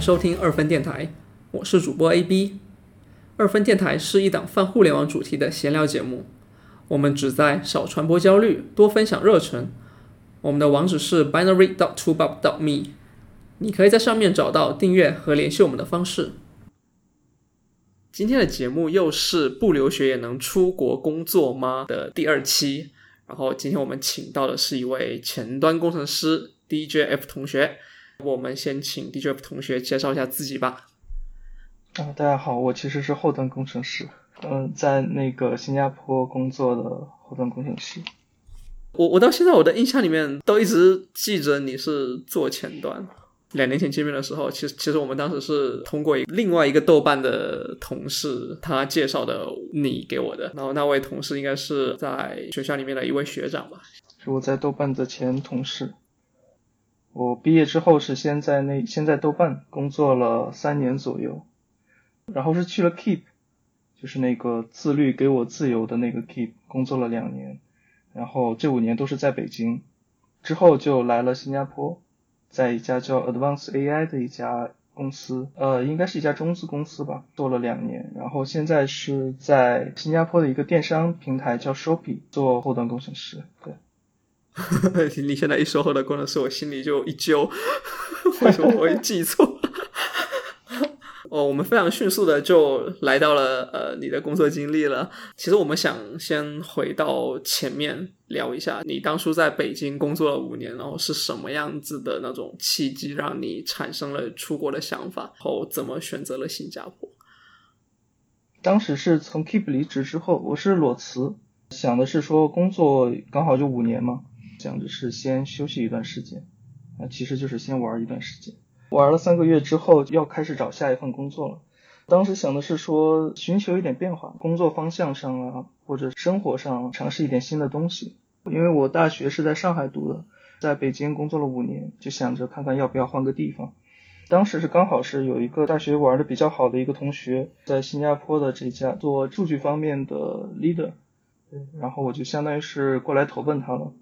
收听二分电台，我是主播 AB。二分电台是一档泛互联网主题的闲聊节目，我们旨在少传播焦虑，多分享热忱。我们的网址是 binary dot t o b u b dot me，你可以在上面找到订阅和联系我们的方式。今天的节目又是不留学也能出国工作吗的第二期，然后今天我们请到的是一位前端工程师 DJF 同学。我们先请 DJF 同学介绍一下自己吧。啊，大家好，我其实是后端工程师，嗯，在那个新加坡工作的后端工程师。我我到现在我的印象里面都一直记着你是做前端。两年前见面的时候，其实其实我们当时是通过另外一个豆瓣的同事他介绍的你给我的，然后那位同事应该是在学校里面的一位学长吧？是我在豆瓣的前同事。我毕业之后是先在那先在豆瓣工作了三年左右，然后是去了 Keep，就是那个自律给我自由的那个 Keep，工作了两年，然后这五年都是在北京，之后就来了新加坡，在一家叫 Advance AI 的一家公司，呃，应该是一家中资公司吧，做了两年，然后现在是在新加坡的一个电商平台叫 Shopee 做后端工程师，对。你现在一说后的工程师，我心里就一揪，为什么我会记错？哦，我们非常迅速的就来到了呃你的工作经历了。其实我们想先回到前面聊一下，你当初在北京工作了五年，然后是什么样子的那种契机，让你产生了出国的想法，后怎么选择了新加坡？当时是从 Keep 离职之后，我是裸辞，想的是说工作刚好就五年嘛。想着是先休息一段时间，啊，其实就是先玩一段时间。玩了三个月之后，要开始找下一份工作了。当时想的是说，寻求一点变化，工作方向上啊，或者生活上尝试一点新的东西。因为我大学是在上海读的，在北京工作了五年，就想着看看要不要换个地方。当时是刚好是有一个大学玩的比较好的一个同学，在新加坡的这家做数据方面的 leader，对，然后我就相当于是过来投奔他了。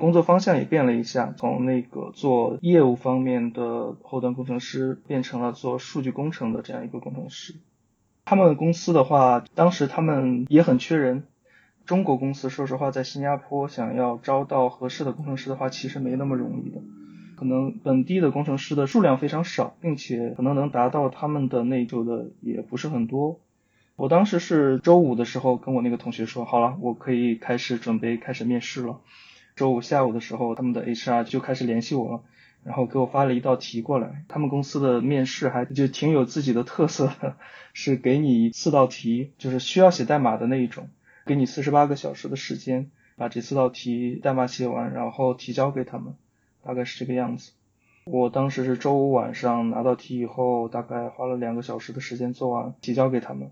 工作方向也变了一下，从那个做业务方面的后端工程师变成了做数据工程的这样一个工程师。他们公司的话，当时他们也很缺人。中国公司说实话，在新加坡想要招到合适的工程师的话，其实没那么容易的。可能本地的工程师的数量非常少，并且可能能达到他们的那就的也不是很多。我当时是周五的时候跟我那个同学说，好了，我可以开始准备开始面试了。周五下午的时候，他们的 HR 就开始联系我了，然后给我发了一道题过来。他们公司的面试还就挺有自己的特色的，是给你四道题，就是需要写代码的那一种，给你四十八个小时的时间把这四道题代码写完，然后提交给他们，大概是这个样子。我当时是周五晚上拿到题以后，大概花了两个小时的时间做完，提交给他们。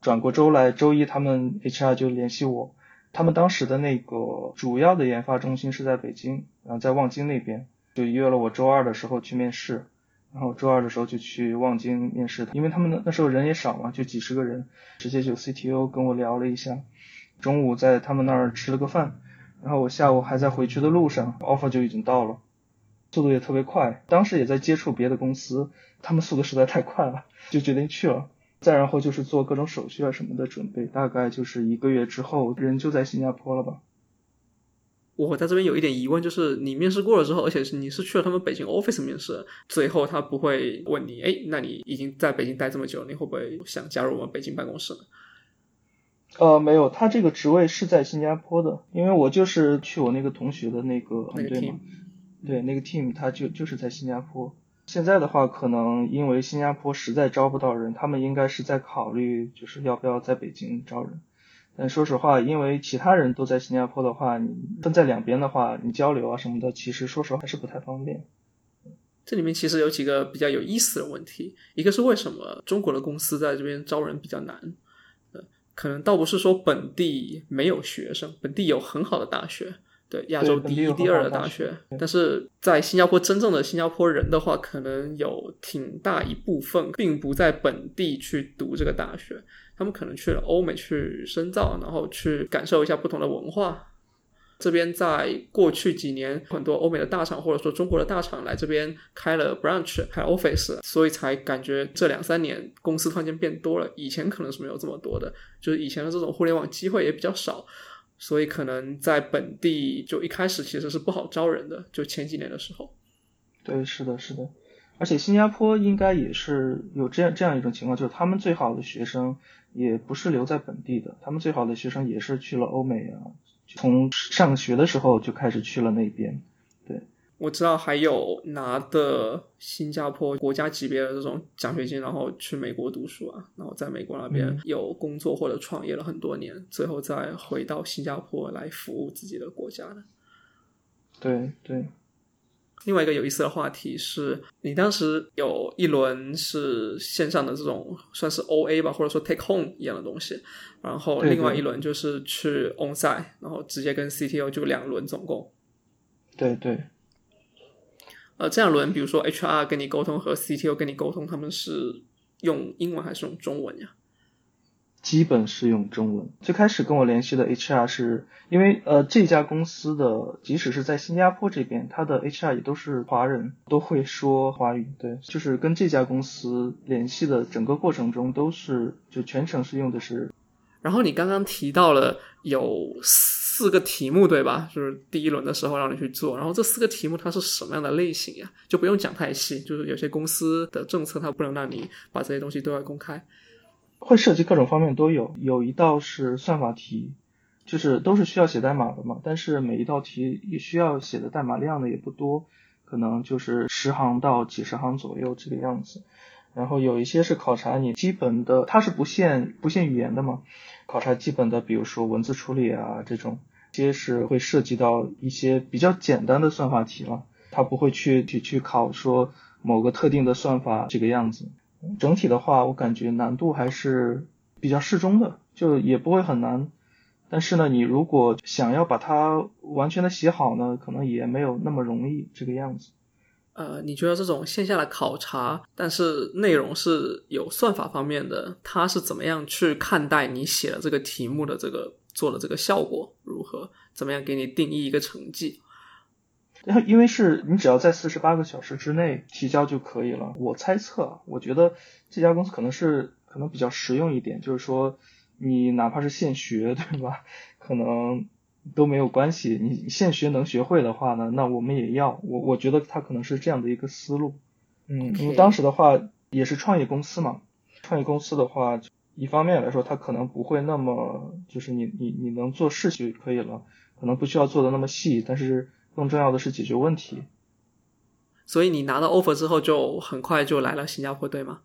转过周来，周一他们 HR 就联系我。他们当时的那个主要的研发中心是在北京，然后在望京那边，就约了我周二的时候去面试，然后周二的时候就去望京面试的，因为他们那那时候人也少嘛，就几十个人，直接就 CTO 跟我聊了一下，中午在他们那儿吃了个饭，然后我下午还在回去的路上，offer 就已经到了，速度也特别快，当时也在接触别的公司，他们速度实在太快了，就决定去了。再然后就是做各种手续啊什么的准备，大概就是一个月之后，人就在新加坡了吧。我在这边有一点疑问，就是你面试过了之后，而且是你是去了他们北京 office 面试，最后他不会问你，哎，那你已经在北京待这么久，你会不会想加入我们北京办公室呢？呃，没有，他这个职位是在新加坡的，因为我就是去我那个同学的那个团队嘛，对，那个 team 他就就是在新加坡。现在的话，可能因为新加坡实在招不到人，他们应该是在考虑，就是要不要在北京招人。但说实话，因为其他人都在新加坡的话，你分在两边的话，你交流啊什么的，其实说实话还是不太方便。这里面其实有几个比较有意思的问题，一个是为什么中国的公司在这边招人比较难？呃，可能倒不是说本地没有学生，本地有很好的大学。对亚洲第一、第二的大学，但是在新加坡真正的新加坡人的话，可能有挺大一部分并不在本地去读这个大学，他们可能去了欧美去深造，然后去感受一下不同的文化。这边在过去几年，很多欧美的大厂或者说中国的大厂来这边开了 branch，开 office，所以才感觉这两三年公司突然间变多了。以前可能是没有这么多的，就是以前的这种互联网机会也比较少，所以可能在本地就一开始其实是不好招人的。就前几年的时候，对，是的，是的。而且新加坡应该也是有这样这样一种情况，就是他们最好的学生也不是留在本地的，他们最好的学生也是去了欧美啊，从上学的时候就开始去了那边。对，我知道还有拿的新加坡国家级别的这种奖学金，然后去美国读书啊，然后在美国那边有工作或者创业了很多年，最后再回到新加坡来服务自己的国家的。对对。另外一个有意思的话题是，你当时有一轮是线上的这种算是 O A 吧，或者说 Take Home 一样的东西，然后另外一轮就是去 On Site，然后直接跟 C T O 就两轮总共。对对。呃，这两轮，比如说 H R 跟你沟通和 C T O 跟你沟通，他们是用英文还是用中文呀？基本是用中文。最开始跟我联系的 HR 是因为呃这家公司的即使是在新加坡这边，他的 HR 也都是华人，都会说华语。对，就是跟这家公司联系的整个过程中都是就全程是用的是。然后你刚刚提到了有四个题目对吧？就是第一轮的时候让你去做，然后这四个题目它是什么样的类型呀？就不用讲太细，就是有些公司的政策它不能让你把这些东西对外公开。会涉及各种方面都有，有一道是算法题，就是都是需要写代码的嘛，但是每一道题也需要写的代码量呢也不多，可能就是十行到几十行左右这个样子。然后有一些是考察你基本的，它是不限不限语言的嘛，考察基本的，比如说文字处理啊这种，些是会涉及到一些比较简单的算法题了，它不会去去去考说某个特定的算法这个样子。整体的话，我感觉难度还是比较适中的，就也不会很难。但是呢，你如果想要把它完全的写好呢，可能也没有那么容易这个样子。呃，你觉得这种线下的考察，但是内容是有算法方面的，他是怎么样去看待你写的这个题目的这个做的这个效果如何？怎么样给你定义一个成绩？因为是你只要在四十八个小时之内提交就可以了。我猜测，我觉得这家公司可能是可能比较实用一点，就是说你哪怕是现学，对吧？可能都没有关系。你现学能学会的话呢，那我们也要。我我觉得他可能是这样的一个思路。嗯，因为当时的话也是创业公司嘛，创业公司的话，一方面来说，他可能不会那么就是你你你能做事就可以了，可能不需要做的那么细，但是。更重要的是解决问题，所以你拿到 offer 之后就很快就来了新加坡，对吗？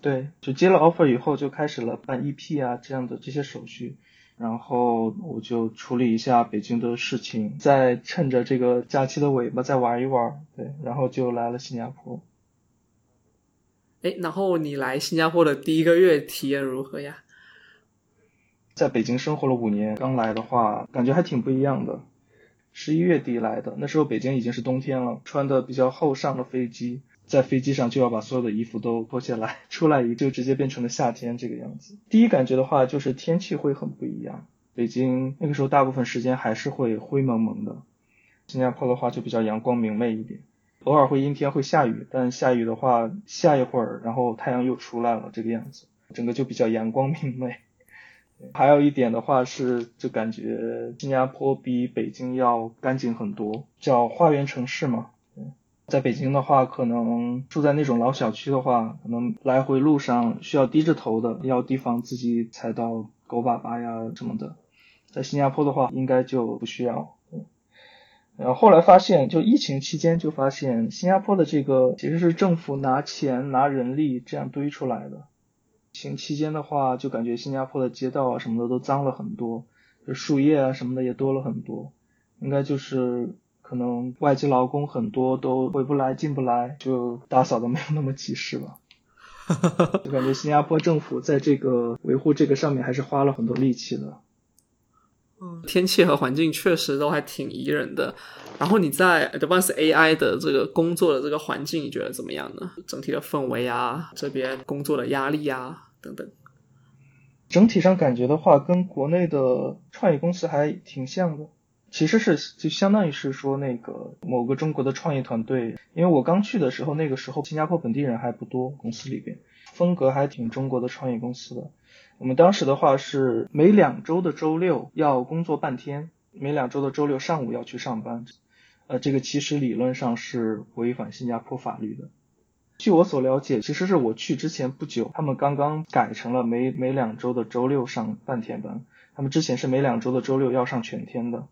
对，就接了 offer 以后就开始了办 EP 啊这样的这些手续，然后我就处理一下北京的事情，再趁着这个假期的尾巴再玩一玩，对，然后就来了新加坡。哎，然后你来新加坡的第一个月体验如何呀？在北京生活了五年，刚来的话感觉还挺不一样的。十一月底来的，那时候北京已经是冬天了，穿的比较厚，上了飞机，在飞机上就要把所有的衣服都脱下来，出来一就直接变成了夏天这个样子。第一感觉的话，就是天气会很不一样。北京那个时候大部分时间还是会灰蒙蒙的，新加坡的话就比较阳光明媚一点，偶尔会阴天会下雨，但下雨的话下一会儿，然后太阳又出来了这个样子，整个就比较阳光明媚。还有一点的话是，就感觉新加坡比北京要干净很多，叫花园城市嘛。在北京的话，可能住在那种老小区的话，可能来回路上需要低着头的，要提防自己踩到狗粑粑呀什么的。在新加坡的话，应该就不需要。然后后来发现，就疫情期间就发现，新加坡的这个其实是政府拿钱拿人力这样堆出来的。疫情期间的话，就感觉新加坡的街道啊什么的都脏了很多，树叶啊什么的也多了很多，应该就是可能外籍劳工很多都回不来进不来，就打扫的没有那么及时了。就感觉新加坡政府在这个维护这个上面还是花了很多力气的。嗯，天气和环境确实都还挺宜人的。然后你在 Advanced AI 的这个工作的这个环境，你觉得怎么样呢？整体的氛围啊，这边工作的压力啊等等。整体上感觉的话，跟国内的创业公司还挺像的。其实是就相当于是说那个某个中国的创业团队，因为我刚去的时候，那个时候新加坡本地人还不多，公司里边风格还挺中国的创业公司的。我们当时的话是每两周的周六要工作半天，每两周的周六上午要去上班。呃，这个其实理论上是违反新加坡法律的。据我所了解，其实是我去之前不久，他们刚刚改成了每每两周的周六上半天班，他们之前是每两周的周六要上全天的。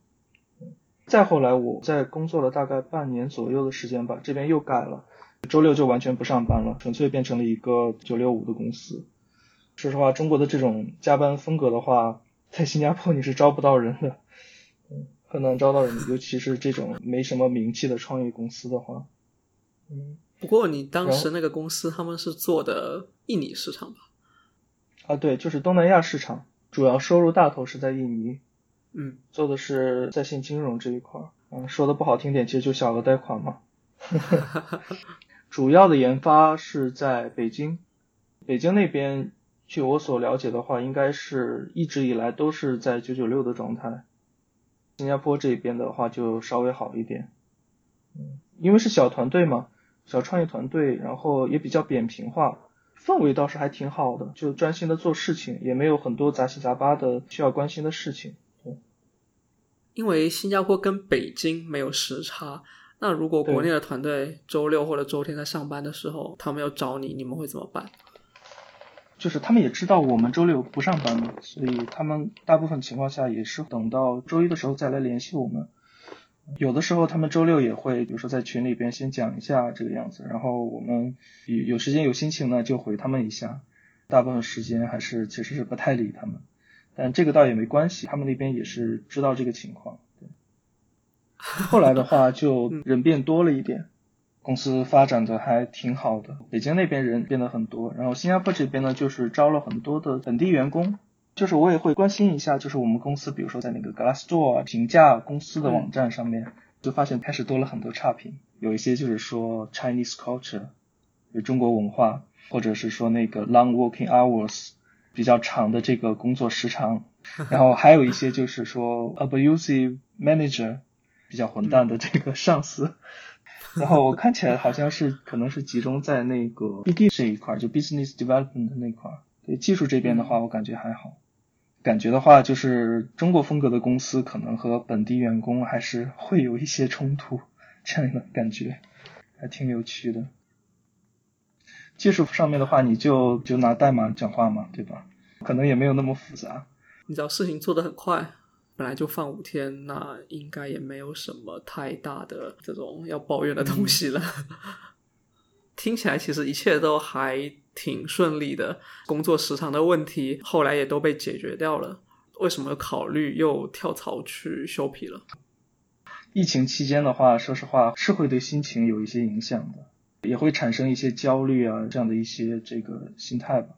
再后来，我在工作了大概半年左右的时间吧，这边又改了，周六就完全不上班了，纯粹变成了一个九六五的公司。说实话，中国的这种加班风格的话，在新加坡你是招不到人的，嗯，很难招到人，尤其是这种没什么名气的创业公司的话，嗯。不过你当时那个公司他们是做的印尼市场吧？啊，对，就是东南亚市场，主要收入大头是在印尼。嗯，做的是在线金融这一块儿，嗯，说的不好听点，其实就小额贷款嘛。主要的研发是在北京，北京那边，据我所了解的话，应该是一直以来都是在九九六的状态。新加坡这边的话就稍微好一点，嗯，因为是小团队嘛，小创业团队，然后也比较扁平化，氛围倒是还挺好的，就专心的做事情，也没有很多杂七杂八的需要关心的事情。因为新加坡跟北京没有时差，那如果国内的团队周六或者周天在上班的时候，他们要找你，你们会怎么办？就是他们也知道我们周六不上班嘛，所以他们大部分情况下也是等到周一的时候再来联系我们。有的时候他们周六也会，比如说在群里边先讲一下这个样子，然后我们有有时间有心情呢就回他们一下。大部分时间还是其实是不太理他们。但这个倒也没关系，他们那边也是知道这个情况。对，后来的话就 人变多了一点，公司发展的还挺好的。北京那边人变得很多，然后新加坡这边呢就是招了很多的本地员工。就是我也会关心一下，就是我们公司，比如说在那个 Glassdoor 评价公司的网站上面，就发现开始多了很多差评，有一些就是说 Chinese culture，就中国文化，或者是说那个 long working hours。比较长的这个工作时长，然后还有一些就是说 abusive manager，比较混蛋的这个上司，然后我看起来好像是可能是集中在那个 BD 这一块，就 business development 那块。对技术这边的话，我感觉还好。感觉的话，就是中国风格的公司可能和本地员工还是会有一些冲突，这样的感觉还挺有趣的。技术上面的话，你就就拿代码讲话嘛，对吧？可能也没有那么复杂。你只要事情做得很快，本来就放五天，那应该也没有什么太大的这种要抱怨的东西了。听起来其实一切都还挺顺利的，工作时长的问题后来也都被解决掉了。为什么考虑又跳槽去修皮了？疫情期间的话，说实话是会对心情有一些影响的。也会产生一些焦虑啊，这样的一些这个心态吧。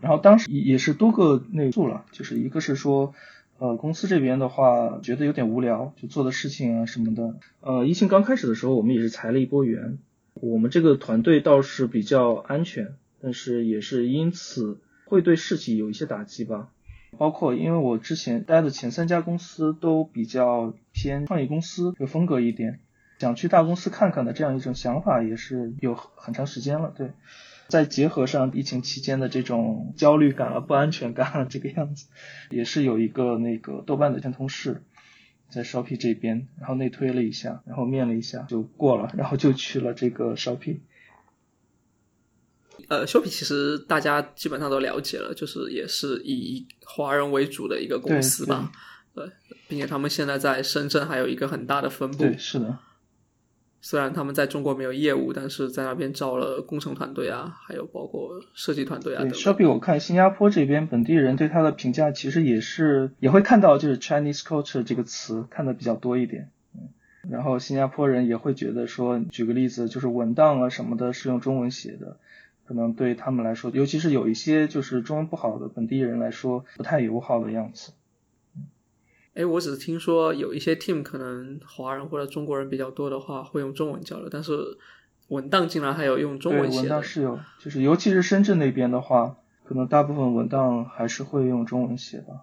然后当时也是多个内素了，就是一个是说，呃，公司这边的话觉得有点无聊，就做的事情啊什么的。呃，疫情刚开始的时候，我们也是裁了一波员，我们这个团队倒是比较安全，但是也是因此会对士气有一些打击吧。包括因为我之前待的前三家公司都比较偏创业公司有风格一点。想去大公司看看的这样一种想法也是有很长时间了，对。再结合上疫情期间的这种焦虑感啊、不安全感啊，这个样子，也是有一个那个豆瓣的前同事在 Shopee 这边，然后内推了一下，然后面了一下就过了，然后就去了这个 Shopee。呃，Shopee 其实大家基本上都了解了，就是也是以华人为主的一个公司吧，对，并且他们现在在深圳还有一个很大的分部，对，是的。虽然他们在中国没有业务，但是在那边招了工程团队啊，还有包括设计团队啊。对，Shopee 我看新加坡这边本地人对它的评价其实也是也会看到就是 Chinese culture 这个词看的比较多一点。嗯，然后新加坡人也会觉得说，举个例子，就是文档啊什么的是用中文写的，可能对他们来说，尤其是有一些就是中文不好的本地人来说，不太友好的样子。哎，我只是听说有一些 team 可能华人或者中国人比较多的话，会用中文交流，但是文档竟然还有用中文写。文档是有，就是尤其是深圳那边的话，可能大部分文档还是会用中文写的。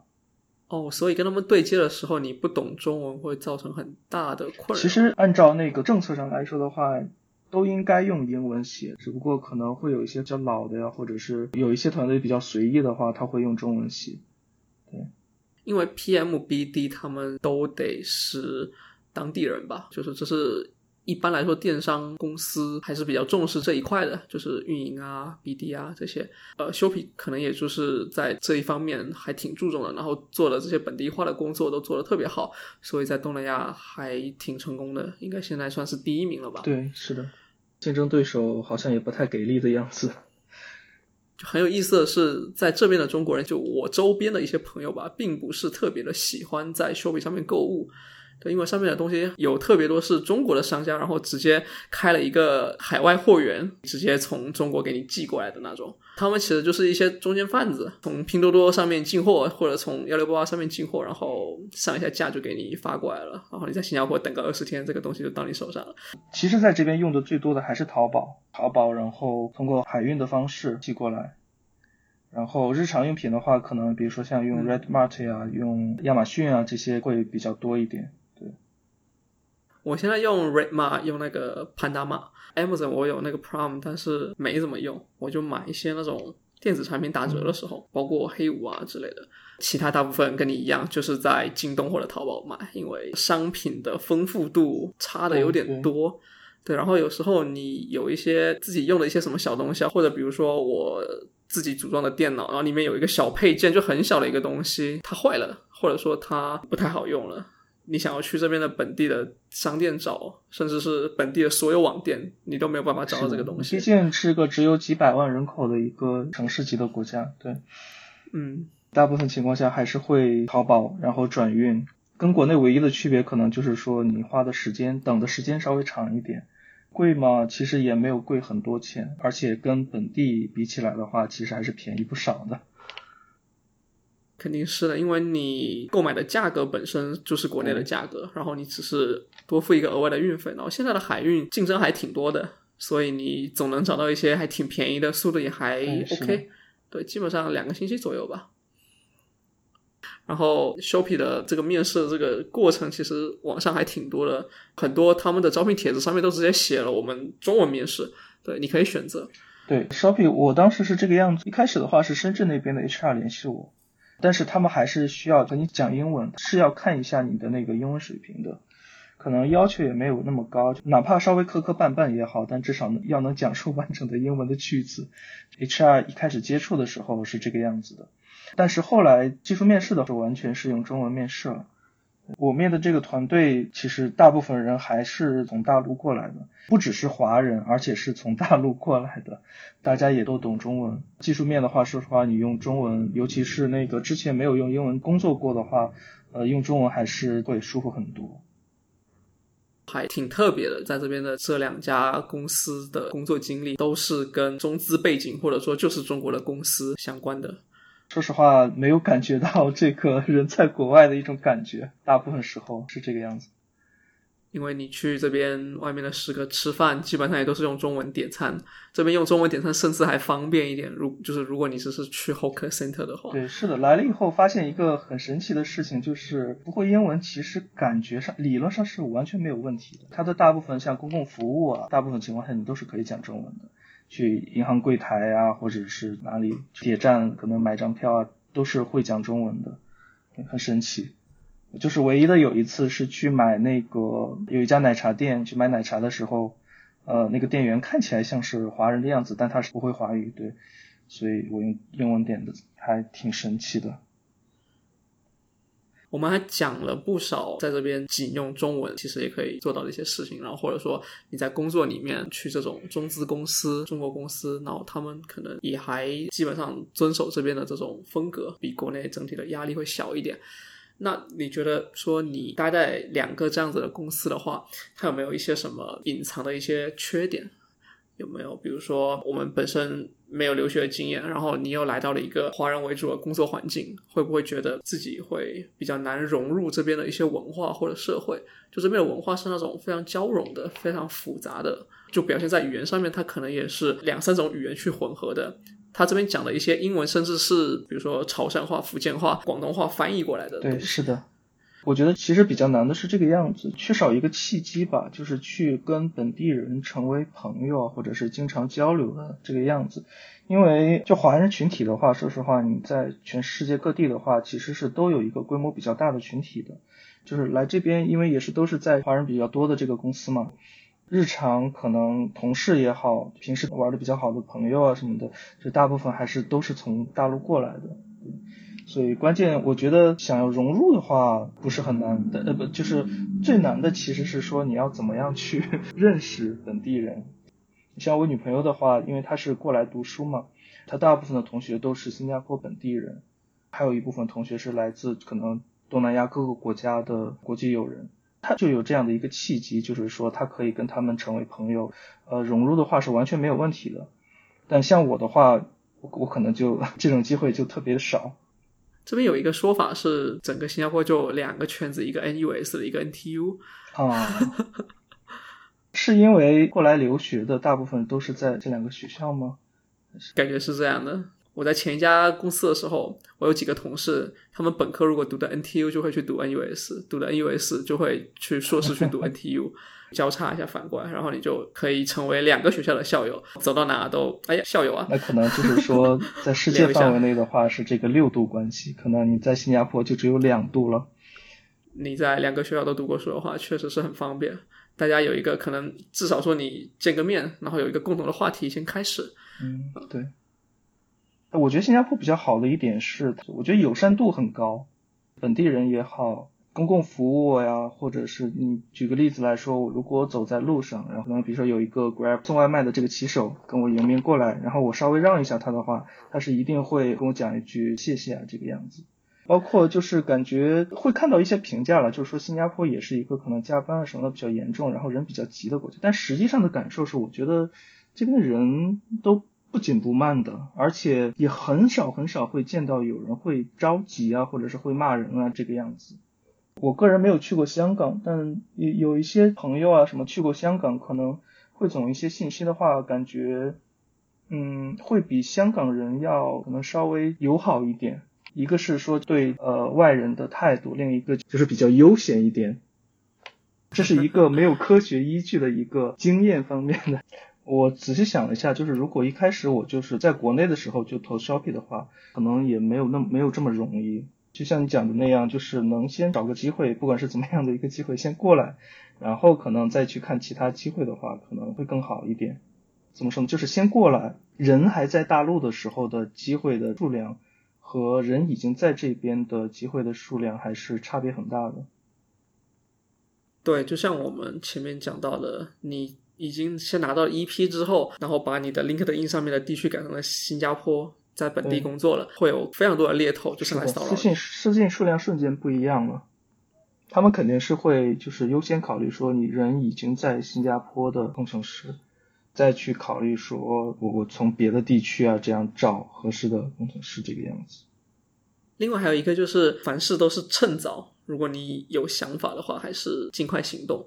哦，所以跟他们对接的时候，你不懂中文会造成很大的困扰。其实按照那个政策上来说的话，都应该用英文写，只不过可能会有一些比较老的呀，或者是有一些团队比较随意的话，他会用中文写。对，因为 PMBD 他们都得是当地人吧，就是这是。一般来说，电商公司还是比较重视这一块的，就是运营啊、BD 啊这些。呃，修皮可能也就是在这一方面还挺注重的，然后做的这些本地化的工作都做得特别好，所以在东南亚还挺成功的，应该现在算是第一名了吧？对，是的，竞争对手好像也不太给力的样子。很有意思的是，在这边的中国人，就我周边的一些朋友吧，并不是特别的喜欢在 Shopee 上面购物。对，因为上面的东西有特别多是中国的商家，然后直接开了一个海外货源，直接从中国给你寄过来的那种。他们其实就是一些中间贩子，从拼多多上面进货，或者从幺六八八上面进货，然后上一下架就给你发过来了。然后你在新加坡等个二十天，这个东西就到你手上了。其实，在这边用的最多的还是淘宝，淘宝，然后通过海运的方式寄过来。然后日常用品的话，可能比如说像用 Redmart 呀，用亚马逊啊这些会比较多一点。我现在用 Redma，用那个潘达玛，Amazon 我有那个 Prime，但是没怎么用，我就买一些那种电子产品打折的时候，包括黑五啊之类的。其他大部分跟你一样，就是在京东或者淘宝买，因为商品的丰富度差的有点多。对，然后有时候你有一些自己用的一些什么小东西啊，或者比如说我自己组装的电脑，然后里面有一个小配件，就很小的一个东西，它坏了，或者说它不太好用了。你想要去这边的本地的商店找，甚至是本地的所有网店，你都没有办法找到这个东西。毕竟是个只有几百万人口的一个城市级的国家，对，嗯，大部分情况下还是会淘宝，然后转运。跟国内唯一的区别可能就是说，你花的时间等的时间稍微长一点。贵嘛？其实也没有贵很多钱，而且跟本地比起来的话，其实还是便宜不少的。肯定是的，因为你购买的价格本身就是国内的价格，然后你只是多付一个额外的运费。然后现在的海运竞争还挺多的，所以你总能找到一些还挺便宜的，速度也还 OK。对，基本上两个星期左右吧。然后 Shopee 的这个面试的这个过程，其实网上还挺多的，很多他们的招聘帖子上面都直接写了我们中文面试。对，你可以选择。对，Shopee 我当时是这个样子，一开始的话是深圳那边的 HR 联系我。但是他们还是需要跟你讲英文，是要看一下你的那个英文水平的，可能要求也没有那么高，哪怕稍微磕磕绊绊也好，但至少要能讲出完整的英文的句子。HR 一开始接触的时候是这个样子的，但是后来技术面试的时候完全是用中文面试了。我面的这个团队，其实大部分人还是从大陆过来的，不只是华人，而且是从大陆过来的，大家也都懂中文。技术面的话，说实话，你用中文，尤其是那个之前没有用英文工作过的话，呃，用中文还是会舒服很多。还挺特别的，在这边的这两家公司的工作经历，都是跟中资背景或者说就是中国的公司相关的。说实话，没有感觉到 这个人在国外的一种感觉，大部分时候是这个样子。因为你去这边外面的食阁吃饭，基本上也都是用中文点餐，这边用中文点餐甚至还方便一点。如就是如果你只是去 Hawker Center 的话，对，是的，来了以后发现一个很神奇的事情，就是不会英文，其实感觉上理论上是完全没有问题的。它的大部分像公共服务啊，大部分情况下你都是可以讲中文的。去银行柜台啊，或者是哪里铁站，可能买张票啊，都是会讲中文的，很神奇。就是唯一的有一次是去买那个有一家奶茶店，去买奶茶的时候，呃，那个店员看起来像是华人的样子，但他是不会华语，对，所以我用英文点的，还挺神奇的。我们还讲了不少在这边仅用中文其实也可以做到的一些事情，然后或者说你在工作里面去这种中资公司、中国公司，然后他们可能也还基本上遵守这边的这种风格，比国内整体的压力会小一点。那你觉得说你待在两个这样子的公司的话，它有没有一些什么隐藏的一些缺点？有没有比如说我们本身？没有留学的经验，然后你又来到了一个华人为主的工作环境，会不会觉得自己会比较难融入这边的一些文化或者社会？就这边的文化是那种非常交融的、非常复杂的，就表现在语言上面，它可能也是两三种语言去混合的。他这边讲的一些英文，甚至是比如说潮汕话、福建话、广东话翻译过来的。对，是的。我觉得其实比较难的是这个样子，缺少一个契机吧，就是去跟本地人成为朋友啊，或者是经常交流的这个样子。因为就华人群体的话，说实话，你在全世界各地的话，其实是都有一个规模比较大的群体的。就是来这边，因为也是都是在华人比较多的这个公司嘛，日常可能同事也好，平时玩的比较好的朋友啊什么的，就大部分还是都是从大陆过来的。所以关键，我觉得想要融入的话不是很难的，呃不，就是最难的其实是说你要怎么样去认识本地人。像我女朋友的话，因为她是过来读书嘛，她大部分的同学都是新加坡本地人，还有一部分同学是来自可能东南亚各个国家的国际友人，她就有这样的一个契机，就是说她可以跟他们成为朋友，呃，融入的话是完全没有问题的。但像我的话，我我可能就这种机会就特别少。这边有一个说法是，整个新加坡就两个圈子，一个 NUS 的一个 NTU。啊，是因为过来留学的大部分都是在这两个学校吗？感觉是这样的。我在前一家公司的时候，我有几个同事，他们本科如果读的 NTU 就会去读 NUS，读的 NUS 就会去硕士去读 NTU。交叉一下反过来，然后你就可以成为两个学校的校友，走到哪都哎呀校友啊。那可能就是说，在世界范围内的话是这个六度关系，可能你在新加坡就只有两度了。你在两个学校都读过书的话，确实是很方便。大家有一个可能，至少说你见个面，然后有一个共同的话题先开始。嗯，对。我觉得新加坡比较好的一点是，我觉得友善度很高，本地人也好。公共服务呀，或者是你举个例子来说，我如果走在路上，然后可能比如说有一个 Grab 送外卖的这个骑手跟我迎面过来，然后我稍微让一下他的话，他是一定会跟我讲一句谢谢啊这个样子。包括就是感觉会看到一些评价了，就是说新加坡也是一个可能加班啊什么的比较严重，然后人比较急的国家。但实际上的感受是，我觉得这边的人都不紧不慢的，而且也很少很少会见到有人会着急啊，或者是会骂人啊这个样子。我个人没有去过香港，但有有一些朋友啊，什么去过香港，可能汇总一些信息的话，感觉，嗯，会比香港人要可能稍微友好一点。一个是说对呃外人的态度，另一个就是比较悠闲一点。这是一个没有科学依据的一个经验方面的。我仔细想了一下，就是如果一开始我就是在国内的时候就投 Shopee 的话，可能也没有那么没有这么容易。就像你讲的那样，就是能先找个机会，不管是怎么样的一个机会，先过来，然后可能再去看其他机会的话，可能会更好一点。怎么说呢？就是先过来，人还在大陆的时候的机会的数量，和人已经在这边的机会的数量还是差别很大的。对，就像我们前面讲到的，你已经先拿到一批之后，然后把你的 LinkedIn 上面的地区改成了新加坡。在本地工作了，会有非常多的猎头就是来骚扰。私信私信数量瞬间不一样了，他们肯定是会就是优先考虑说你人已经在新加坡的工程师，再去考虑说我我从别的地区啊这样找合适的工程师这个样子。另外还有一个就是凡事都是趁早，如果你有想法的话，还是尽快行动。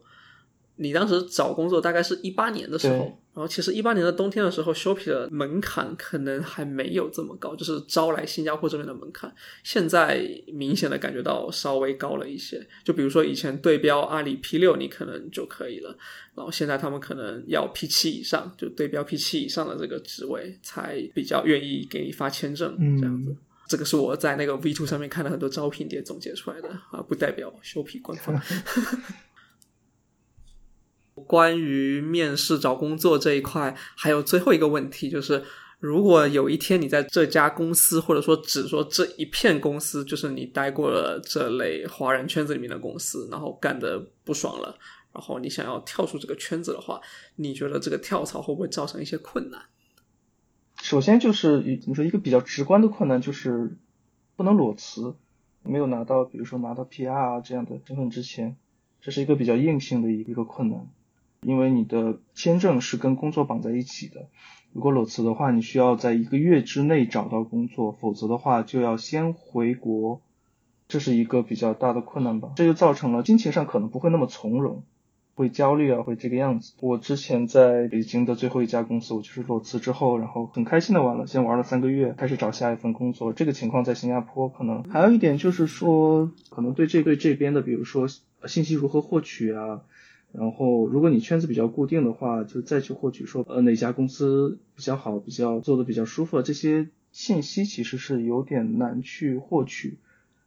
你当时找工作大概是一八年的时候，然后其实一八年的冬天的时候，Shopee 的门槛可能还没有这么高，就是招来新加坡这边的门槛，现在明显的感觉到稍微高了一些。就比如说以前对标阿里 P 六，你可能就可以了，然后现在他们可能要 P 七以上，就对标 P 七以上的这个职位，才比较愿意给你发签证这样子。这个是我在那个 V two 上面看了很多招聘点总结出来的啊，不代表 Shopee 官方。关于面试找工作这一块，还有最后一个问题，就是如果有一天你在这家公司，或者说只说这一片公司，就是你待过了这类华人圈子里面的公司，然后干的不爽了，然后你想要跳出这个圈子的话，你觉得这个跳槽会不会造成一些困难？首先就是怎么说，一个比较直观的困难就是不能裸辞，没有拿到比如说拿到 PR 这样的身份之前，这是一个比较硬性的一个困难。因为你的签证是跟工作绑在一起的，如果裸辞的话，你需要在一个月之内找到工作，否则的话就要先回国，这是一个比较大的困难吧。这就造成了金钱上可能不会那么从容，会焦虑啊，会这个样子。我之前在北京的最后一家公司，我就是裸辞之后，然后很开心的玩了，先玩了三个月，开始找下一份工作。这个情况在新加坡可能还有一点就是说，可能对这对这边的，比如说信息如何获取啊，然后如果你圈子比较固定的话，就再去获取说呃哪家公司比较好，比较做的比较舒服，这些信息其实是有点难去获取。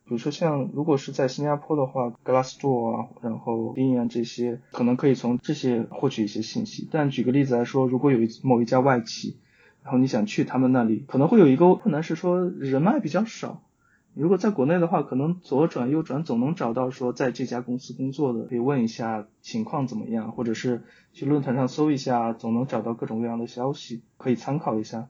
比如说像如果是在新加坡的话，Glassdoor 啊，然后 Bing 啊这些，可能可以从这些获取一些信息。但举个例子来说，如果有一某一家外企，然后你想去他们那里，可能会有一个困难是说人脉比较少。如果在国内的话，可能左转右转总能找到说在这家公司工作的，可以问一下情况怎么样，或者是去论坛上搜一下，总能找到各种各样的消息，可以参考一下。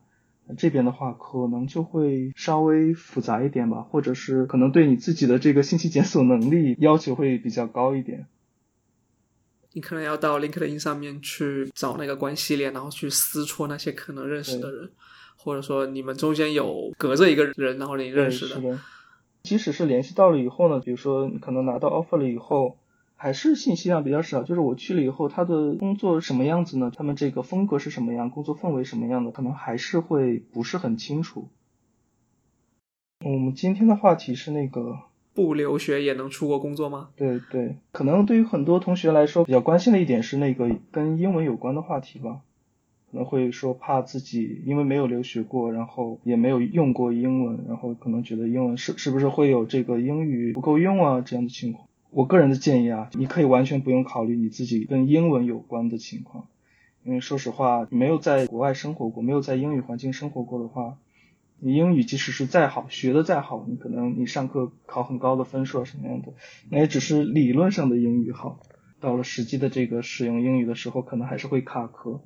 这边的话，可能就会稍微复杂一点吧，或者是可能对你自己的这个信息检索能力要求会比较高一点。你可能要到 LinkedIn 上面去找那个关系链，然后去撕戳那些可能认识的人，或者说你们中间有隔着一个人，然后你认识的。即使是联系到了以后呢，比如说你可能拿到 offer 了以后。还是信息量比较少，就是我去了以后，他的工作什么样子呢？他们这个风格是什么样？工作氛围什么样的？可能还是会不是很清楚。我们今天的话题是那个不留学也能出国工作吗？对对，可能对于很多同学来说，比较关心的一点是那个跟英文有关的话题吧。可能会说怕自己因为没有留学过，然后也没有用过英文，然后可能觉得英文是是不是会有这个英语不够用啊这样的情况。我个人的建议啊，你可以完全不用考虑你自己跟英文有关的情况，因为说实话，没有在国外生活过，没有在英语环境生活过的话，你英语即使是再好，学的再好，你可能你上课考很高的分数啊什么样的，那也只是理论上的英语好，到了实际的这个使用英语的时候，可能还是会卡壳。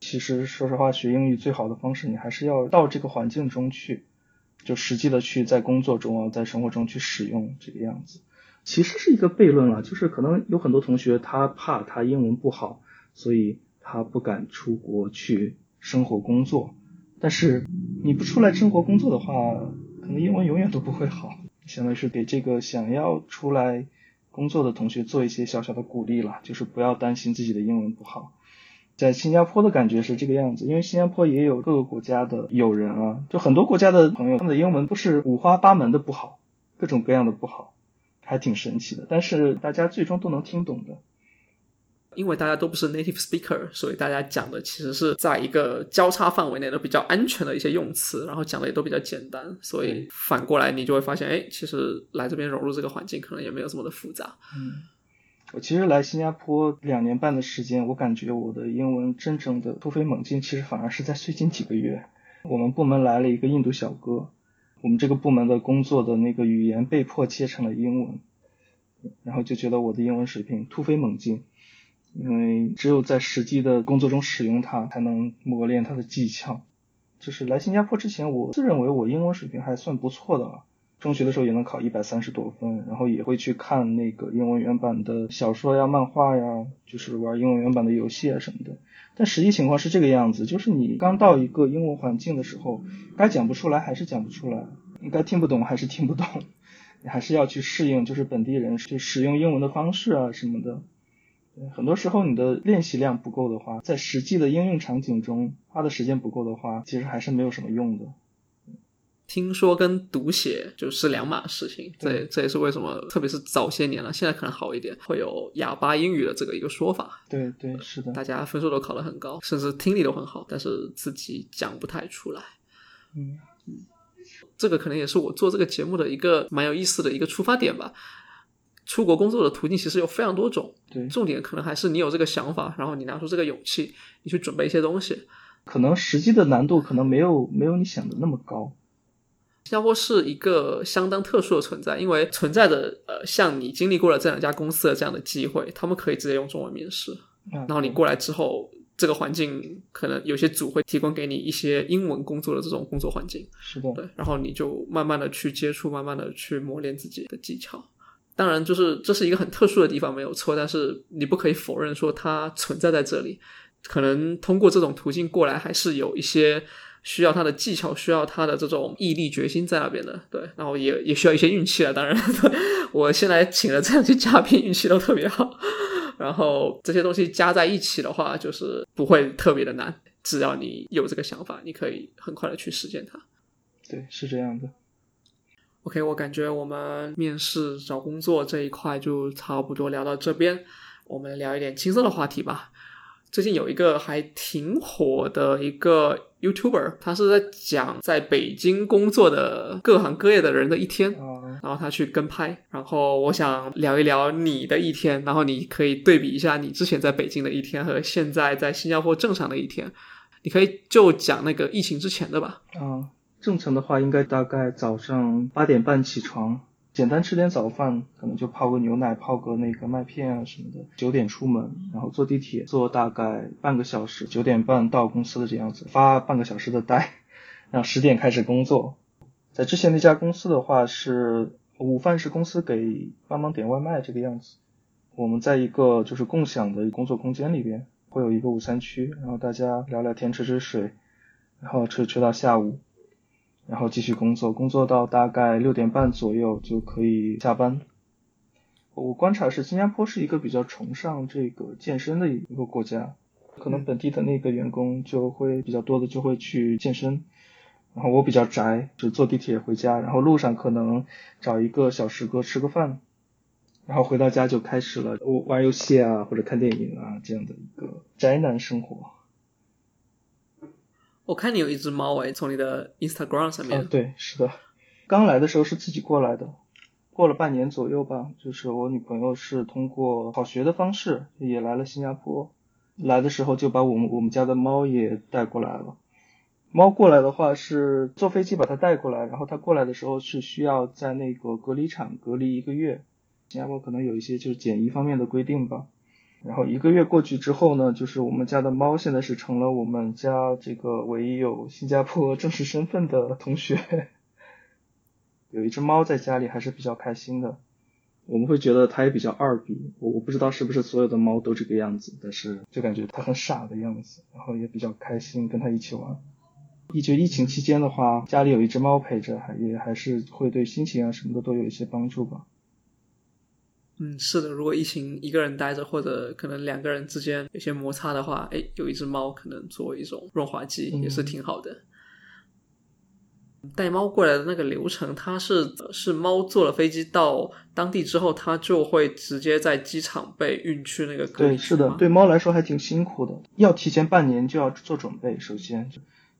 其实说实话，学英语最好的方式，你还是要到这个环境中去，就实际的去在工作中啊，在生活中去使用这个样子。其实是一个悖论了，就是可能有很多同学他怕他英文不好，所以他不敢出国去生活工作。但是你不出来生活工作的话，可能英文永远都不会好。相当于是给这个想要出来工作的同学做一些小小的鼓励了，就是不要担心自己的英文不好。在新加坡的感觉是这个样子，因为新加坡也有各个国家的友人啊，就很多国家的朋友，他们的英文都是五花八门的不好，各种各样的不好。还挺神奇的，但是大家最终都能听懂的，因为大家都不是 native speaker，所以大家讲的其实是在一个交叉范围内的比较安全的一些用词，然后讲的也都比较简单，所以反过来你就会发现，哎，其实来这边融入这个环境可能也没有这么的复杂。嗯，我其实来新加坡两年半的时间，我感觉我的英文真正的突飞猛进，其实反而是在最近几个月，我们部门来了一个印度小哥。我们这个部门的工作的那个语言被迫切成了英文，然后就觉得我的英文水平突飞猛进，因为只有在实际的工作中使用它，才能磨练它的技巧。就是来新加坡之前，我自认为我英文水平还算不错的了。中学的时候也能考一百三十多分，然后也会去看那个英文原版的小说呀、漫画呀，就是玩英文原版的游戏啊什么的。但实际情况是这个样子，就是你刚到一个英文环境的时候，该讲不出来还是讲不出来，你该听不懂还是听不懂，你还是要去适应，就是本地人去使用英文的方式啊什么的。很多时候你的练习量不够的话，在实际的应用场景中花的时间不够的话，其实还是没有什么用的。听说跟读写就是两码事情，这这也是为什么，特别是早些年了，现在可能好一点，会有哑巴英语的这个一个说法。对对，是的，大家分数都考得很高，甚至听力都很好，但是自己讲不太出来。嗯嗯，这个可能也是我做这个节目的一个蛮有意思的一个出发点吧。出国工作的途径其实有非常多种，对，重点可能还是你有这个想法，然后你拿出这个勇气，你去准备一些东西。可能实际的难度可能没有没有你想的那么高。新加坡是一个相当特殊的存在，因为存在着呃，像你经历过了这两家公司的这样的机会，他们可以直接用中文面试。然后你过来之后，这个环境可能有些组会提供给你一些英文工作的这种工作环境。是的，对，然后你就慢慢的去接触，慢慢的去磨练自己的技巧。当然，就是这是一个很特殊的地方，没有错。但是你不可以否认说它存在在这里。可能通过这种途径过来，还是有一些。需要他的技巧，需要他的这种毅力决心在那边的，对，然后也也需要一些运气了。当然，我现在请了这样些嘉宾，运气都特别好。然后这些东西加在一起的话，就是不会特别的难。只要你有这个想法，你可以很快的去实践它。对，是这样的。OK，我感觉我们面试找工作这一块就差不多聊到这边，我们聊一点轻松的话题吧。最近有一个还挺火的一个 YouTuber，他是在讲在北京工作的各行各业的人的一天，啊、然后他去跟拍。然后我想聊一聊你的一天，然后你可以对比一下你之前在北京的一天和现在在新加坡正常的一天。你可以就讲那个疫情之前的吧。啊，正常的话应该大概早上八点半起床，简单吃点早饭，可能就泡个牛奶，泡个那个麦片啊什么的。九点出门，然后坐地铁，坐大概半个小时，九点半到公司的这样子，发半个小时的呆，然后十点开始工作。在之前那家公司的话是午饭是公司给帮忙点外卖这个样子，我们在一个就是共享的工作空间里边。会有一个午餐区，然后大家聊聊天、吃吃水，然后吃吃到下午，然后继续工作，工作到大概六点半左右就可以下班。我观察是新加坡是一个比较崇尚这个健身的一个国家，可能本地的那个员工就会比较多的就会去健身，然后我比较宅，就坐地铁回家，然后路上可能找一个小食阁吃个饭。然后回到家就开始了我玩游戏啊，或者看电影啊这样的一个宅男生活。我看你有一只猫诶，从你的 Instagram 上面。啊，对，是的。刚来的时候是自己过来的，过了半年左右吧，就是我女朋友是通过考学的方式也来了新加坡。来的时候就把我们我们家的猫也带过来了。猫过来的话是坐飞机把它带过来，然后它过来的时候是需要在那个隔离场隔离一个月。新加坡可能有一些就是检疫方面的规定吧，然后一个月过去之后呢，就是我们家的猫现在是成了我们家这个唯一有新加坡正式身份的同学，有一只猫在家里还是比较开心的，我们会觉得它也比较二逼，我我不知道是不是所有的猫都这个样子，但是就感觉它很傻的样子，然后也比较开心跟它一起玩。一就疫情期间的话，家里有一只猫陪着，还也还是会对心情啊什么的都有一些帮助吧。嗯，是的，如果疫情一个人待着，或者可能两个人之间有些摩擦的话，哎，有一只猫可能作为一种润滑剂也是挺好的。带猫过来的那个流程，它是是猫坐了飞机到当地之后，它就会直接在机场被运去那个对，是的，对猫来说还挺辛苦的，要提前半年就要做准备。首先，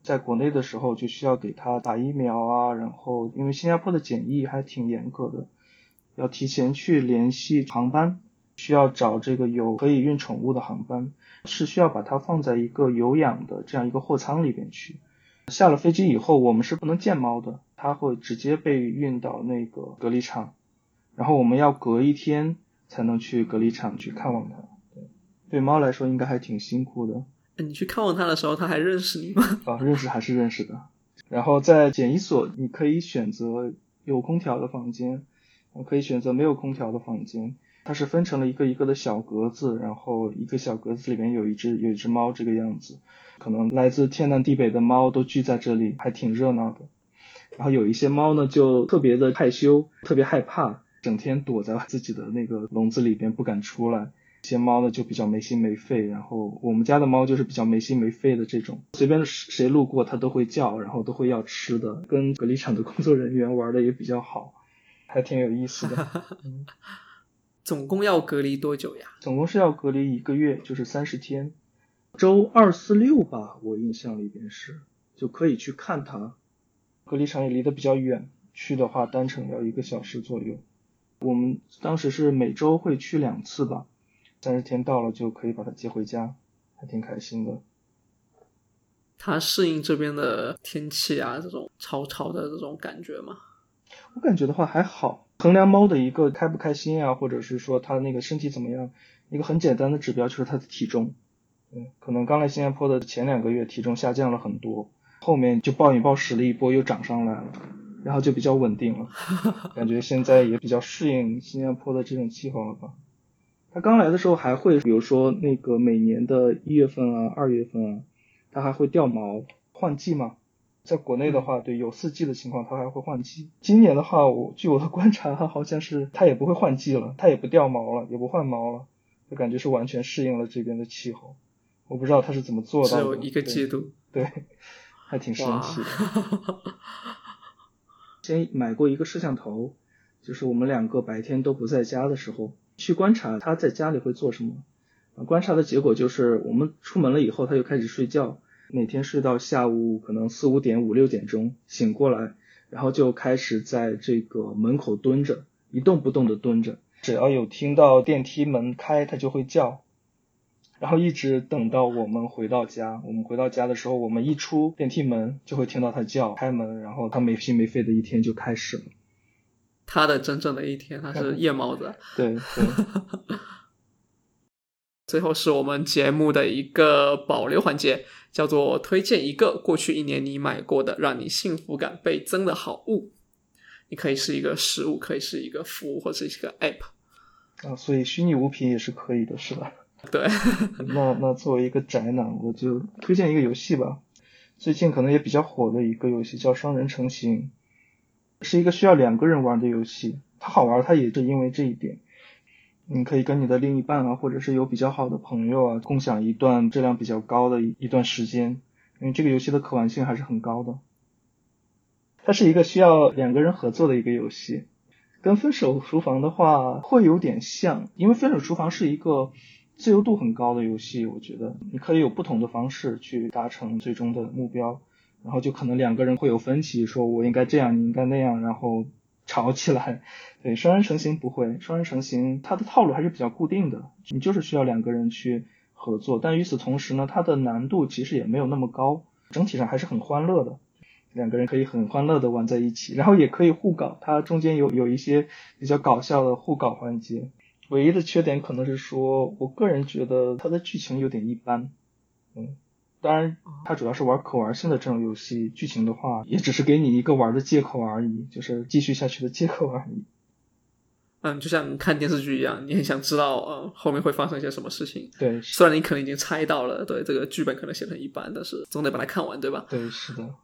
在国内的时候就需要给它打疫苗啊，然后因为新加坡的检疫还挺严格的。要提前去联系航班，需要找这个有可以运宠物的航班，是需要把它放在一个有氧的这样一个货舱里边去。下了飞机以后，我们是不能见猫的，它会直接被运到那个隔离场，然后我们要隔一天才能去隔离场去看望它。对，对猫来说应该还挺辛苦的。你去看望它的时候，它还认识你吗？啊，认识还是认识的。然后在检疫所，你可以选择有空调的房间。我可以选择没有空调的房间，它是分成了一个一个的小格子，然后一个小格子里面有一只有一只猫这个样子，可能来自天南地北的猫都聚在这里，还挺热闹的。然后有一些猫呢就特别的害羞，特别害怕，整天躲在自己的那个笼子里边不敢出来。一些猫呢就比较没心没肺，然后我们家的猫就是比较没心没肺的这种，随便谁路过它都会叫，然后都会要吃的，跟隔离场的工作人员玩的也比较好。还挺有意思的。嗯、总共要隔离多久呀？总共是要隔离一个月，就是三十天，周二四六吧，我印象里边是就可以去看他。隔离场也离得比较远，去的话单程要一个小时左右。我们当时是每周会去两次吧，三十天到了就可以把他接回家，还挺开心的。他适应这边的天气啊，这种潮潮的这种感觉吗？我感觉的话还好，衡量猫的一个开不开心啊，或者是说它那个身体怎么样，一个很简单的指标就是它的体重。嗯，可能刚来新加坡的前两个月体重下降了很多，后面就暴饮暴食了一波又涨上来了，然后就比较稳定了，感觉现在也比较适应新加坡的这种气候了吧。它刚来的时候还会，比如说那个每年的一月份啊、二月份啊，它还会掉毛，换季嘛。在国内的话，对有四季的情况，它还会换季。今年的话，我据我的观察，好像是它也不会换季了，它也不掉毛了，也不换毛了，就感觉是完全适应了这边的气候。我不知道它是怎么做到的。只有一个季度，对，还挺神奇的。先买过一个摄像头，就是我们两个白天都不在家的时候，去观察它在家里会做什么。观察的结果就是，我们出门了以后，它就开始睡觉，每天睡到下午可能四五点、五六点钟醒过来，然后就开始在这个门口蹲着，一动不动的蹲着，只要有听到电梯门开，它就会叫，然后一直等到我们回到家。我们回到家的时候，我们一出电梯门就会听到它叫，开门，然后它没心没肺的一天就开始了。他的真正的一天，他是夜猫子。对对。最后是我们节目的一个保留环节，叫做推荐一个过去一年你买过的让你幸福感倍增的好物。你可以是一个实物，可以是一个服务，或者是一个 App。啊，所以虚拟物品也是可以的，是吧？对。那那作为一个宅男，我就推荐一个游戏吧。最近可能也比较火的一个游戏叫《双人成行》，是一个需要两个人玩的游戏。它好玩，它也是因为这一点。你可以跟你的另一半啊，或者是有比较好的朋友啊，共享一段质量比较高的一段时间，因为这个游戏的可玩性还是很高的。它是一个需要两个人合作的一个游戏，跟分手厨房的话会有点像，因为分手厨房是一个自由度很高的游戏，我觉得你可以有不同的方式去达成最终的目标，然后就可能两个人会有分歧，说我应该这样，你应该那样，然后。吵起来，对双人成行不会，双人成行它的套路还是比较固定的，你就是需要两个人去合作，但与此同时呢，它的难度其实也没有那么高，整体上还是很欢乐的，两个人可以很欢乐的玩在一起，然后也可以互搞，它中间有有一些比较搞笑的互搞环节，唯一的缺点可能是说，我个人觉得它的剧情有点一般，嗯。当然，它主要是玩可玩性的这种游戏，剧情的话也只是给你一个玩的借口而已，就是继续下去的借口而已。嗯，就像看电视剧一样，你很想知道呃后面会发生一些什么事情。对，虽然你可能已经猜到了，对这个剧本可能写成一般，但是总得把它看完，对吧？对，是的。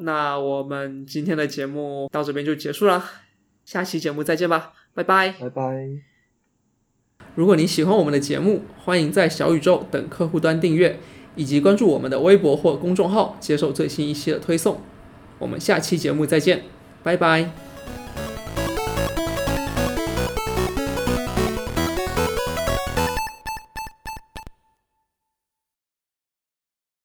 那我们今天的节目到这边就结束了，下期节目再见吧，拜拜，拜拜。如果你喜欢我们的节目，欢迎在小宇宙等客户端订阅，以及关注我们的微博或公众号，接受最新一期的推送。我们下期节目再见，拜拜。